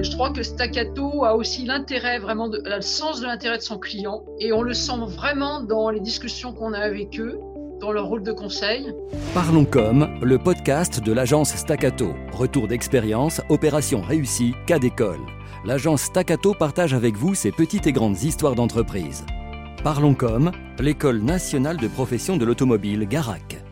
Je crois que Staccato a aussi l'intérêt, vraiment, le sens de l'intérêt de son client. Et on le sent vraiment dans les discussions qu'on a avec eux, dans leur rôle de conseil. Parlons comme, le podcast de l'agence Staccato. Retour d'expérience, opération réussie, cas d'école. L'agence Staccato partage avec vous ses petites et grandes histoires d'entreprise. Parlons comme, l'école nationale de profession de l'automobile Garac.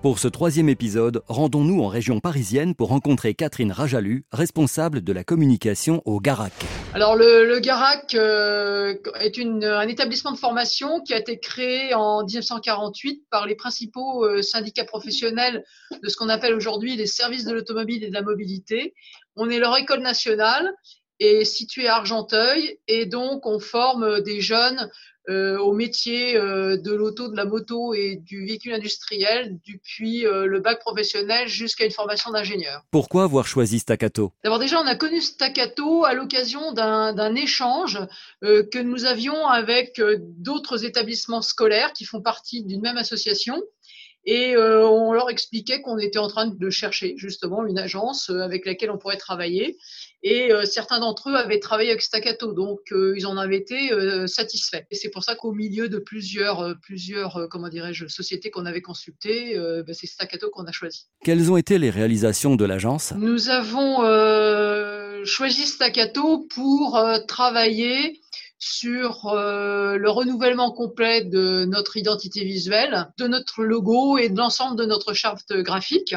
Pour ce troisième épisode, rendons-nous en région parisienne pour rencontrer Catherine Rajalu, responsable de la communication au Garac. Alors le, Garac euh, est un établissement de formation qui a été créé en 1948 par les principaux euh, syndicats professionnels de ce qu'on appelle aujourd'hui les services de l'automobile et de la mobilité. On est leur école nationale et située à Argenteuil et donc on forme des jeunes au métier euh, de l'auto, de la moto et du véhicule industriel, depuis euh, le bac professionnel jusqu'à une formation d'ingénieur. Pourquoi avoir choisi Staccato? D'abord déjà, on a connu Staccato à l'occasion d'un échange que nous avions avec d'autres établissements scolaires qui font partie d'une même association. Et on leur expliquait qu'on était en train de chercher justement une agence avec laquelle on pourrait travailler. Et euh, certains d'entre eux avaient travaillé avec Staccato, donc euh, ils en avaient été euh, satisfaits. Et c'est pour ça qu'au milieu de plusieurs, plusieurs comment dirais-je, sociétés qu'on avait consultées, ben, c'est Staccato qu'on a choisi. Quelles ont été les réalisations de l'agence? Nous avons choisi Staccato pour travailler sur le renouvellement complet de notre identité visuelle, de notre logo et de l'ensemble de notre charte graphique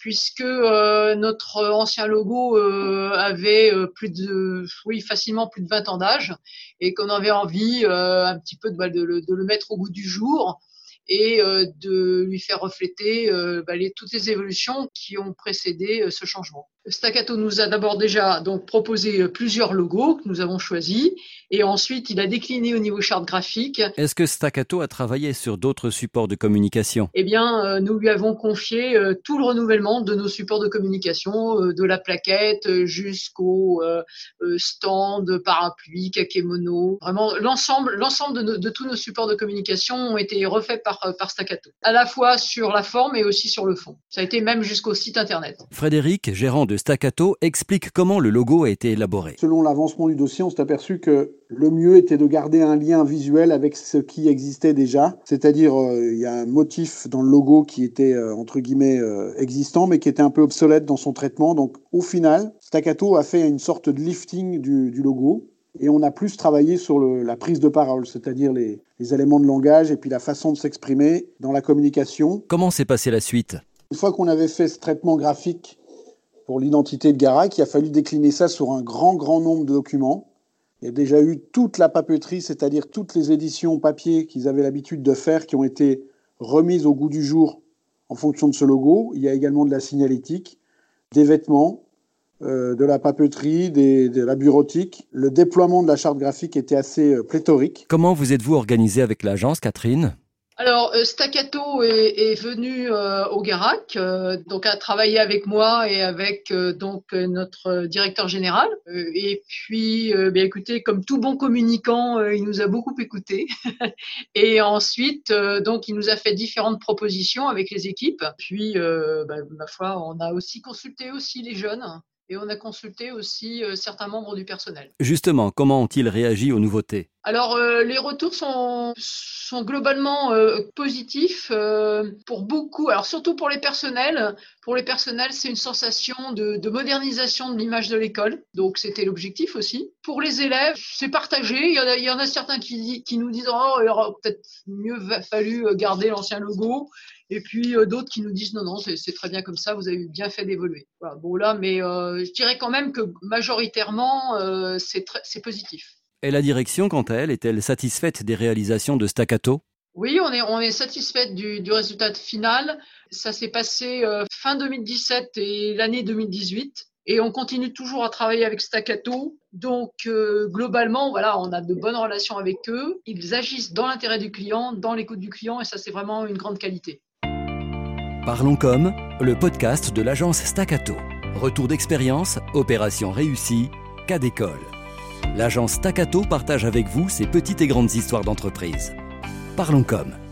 puisque euh, notre ancien logo euh, avait euh, plus de, oui, facilement plus de 20 ans d'âge et qu'on avait envie un petit peu de, de, le mettre au goût du jour et euh, de lui faire refléter euh, bah, toutes les évolutions qui ont précédé euh, ce changement. Staccato nous a d'abord déjà donc proposé plusieurs logos que nous avons choisis et ensuite il a décliné au niveau charte graphique. Est-ce que Staccato a travaillé sur d'autres supports de communication? Eh bien, nous lui avons confié tout le renouvellement de nos supports de communication, de la plaquette jusqu'au stand, parapluie, kakémono. Vraiment, l'ensemble, l'ensemble de, de tous nos supports de communication ont été refaits par euh, par, Staccato, à la fois sur la forme et aussi sur le fond. Ça a été même jusqu'au site internet. Frédéric, gérant de Staccato, explique comment le logo a été élaboré. Selon l'avancement du dossier, on s'est aperçu que le mieux était de garder un lien visuel avec ce qui existait déjà, c'est-à-dire euh, il y a un motif dans le logo qui était euh, entre guillemets existant, mais qui était un peu obsolète dans son traitement. Donc au final, Staccato a fait une sorte de lifting du, du logo et on a plus travaillé sur la prise de parole, c'est-à-dire les, éléments de langage et puis la façon de s'exprimer dans la communication. Comment s'est passée la suite? Une fois qu'on avait fait ce traitement graphique pour l'identité de Garac, il a fallu décliner ça sur un grand, grand nombre de documents. Il y a déjà eu toute la papeterie, c'est-à-dire toutes les éditions papier qu'ils avaient l'habitude de faire, qui ont été remises au goût du jour en fonction de ce logo. Il y a également de la signalétique, des vêtements, euh, de la papeterie, de la bureautique. Le déploiement de la charte graphique était assez euh, pléthorique. Comment vous êtes-vous organisé avec l'agence, Catherine? Alors, euh, Staccato est, venu au Garac, donc a travaillé avec moi et avec donc notre directeur général. et puis, bien écoutez, comme tout bon communicant, il nous a beaucoup écouté. et ensuite, donc, il nous a fait différentes propositions avec les équipes. Puis, bah, ma foi, on a aussi consulté aussi les jeunes et on a consulté aussi euh, certains membres du personnel. Justement, comment ont-ils réagi aux nouveautés? Alors, euh, les retours sont, sont globalement euh, positifs pour beaucoup, alors surtout pour les personnels. Pour les personnels, c'est une sensation de, de modernisation de l'image de l'école, donc c'était l'objectif aussi. Pour les élèves, c'est partagé. Il y, en a, certains qui, nous disent Oh, il aurait peut-être mieux fallu garder l'ancien logo et puis euh, d'autres qui nous disent non, non, c'est très bien comme ça, vous avez bien fait d'évoluer. Voilà, bon là, mais euh, je dirais quand même que majoritairement, euh, c'est positif. Et la direction, quant à elle, est-elle satisfaite des réalisations de Staccato? Oui, on est, on est satisfaite du, du résultat final. Ça s'est passé fin 2017 et l'année 2018. Et on continue toujours à travailler avec Staccato. Donc, globalement, voilà, on a de bonnes relations avec eux. Ils agissent dans l'intérêt du client, dans l'écoute du client, et ça, c'est vraiment une grande qualité. Parlons comme, le podcast de l'agence Staccato. Retour d'expérience, opération réussie, cas d'école. L'agence Staccato partage avec vous ses petites et grandes histoires d'entreprise. Parlons comme.